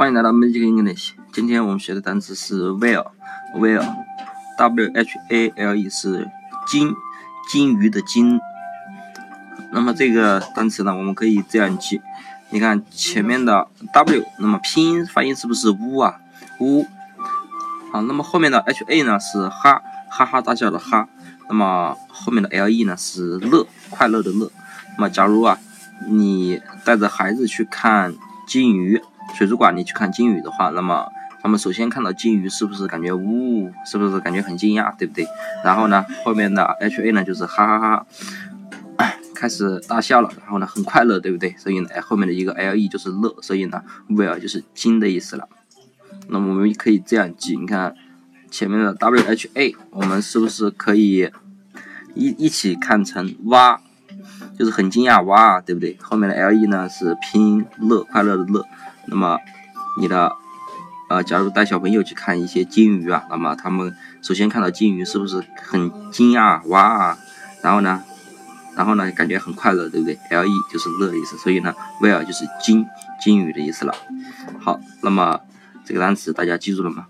欢迎来到 Magic English。今天我们学的单词是 whale，whale，w h a l e 是金，金鱼的金。那么这个单词呢，我们可以这样记。你看前面的 w，那么拼音发音是不是呜啊？呜。好，那么后面的 h a 呢是哈，哈哈大笑的哈。那么后面的 l e 呢是乐，快乐的乐。那么假如啊，你带着孩子去看金鱼。水族馆，你去看金鱼的话，那么他们首先看到金鱼，是不是感觉呜？是不是感觉很惊讶，对不对？然后呢，后面的 H A 呢，就是哈哈哈，开始大笑了。然后呢，很快乐，对不对？所以呢，后面的一个 L E 就是乐，所以呢，Whale 就是金的意思了。那么我们可以这样记，你看前面的 W H A，我们是不是可以一一起看成哇？就是很惊讶哇，对不对？后面的 L E 呢是拼乐，快乐的乐。那么，你的，呃，假如带小朋友去看一些金鱼啊，那么他们首先看到金鱼是不是很惊讶哇？然后呢，然后呢，感觉很快乐，对不对？L E 就是乐的意思，所以呢，whale 就是金金鱼的意思了。好，那么这个单词大家记住了吗？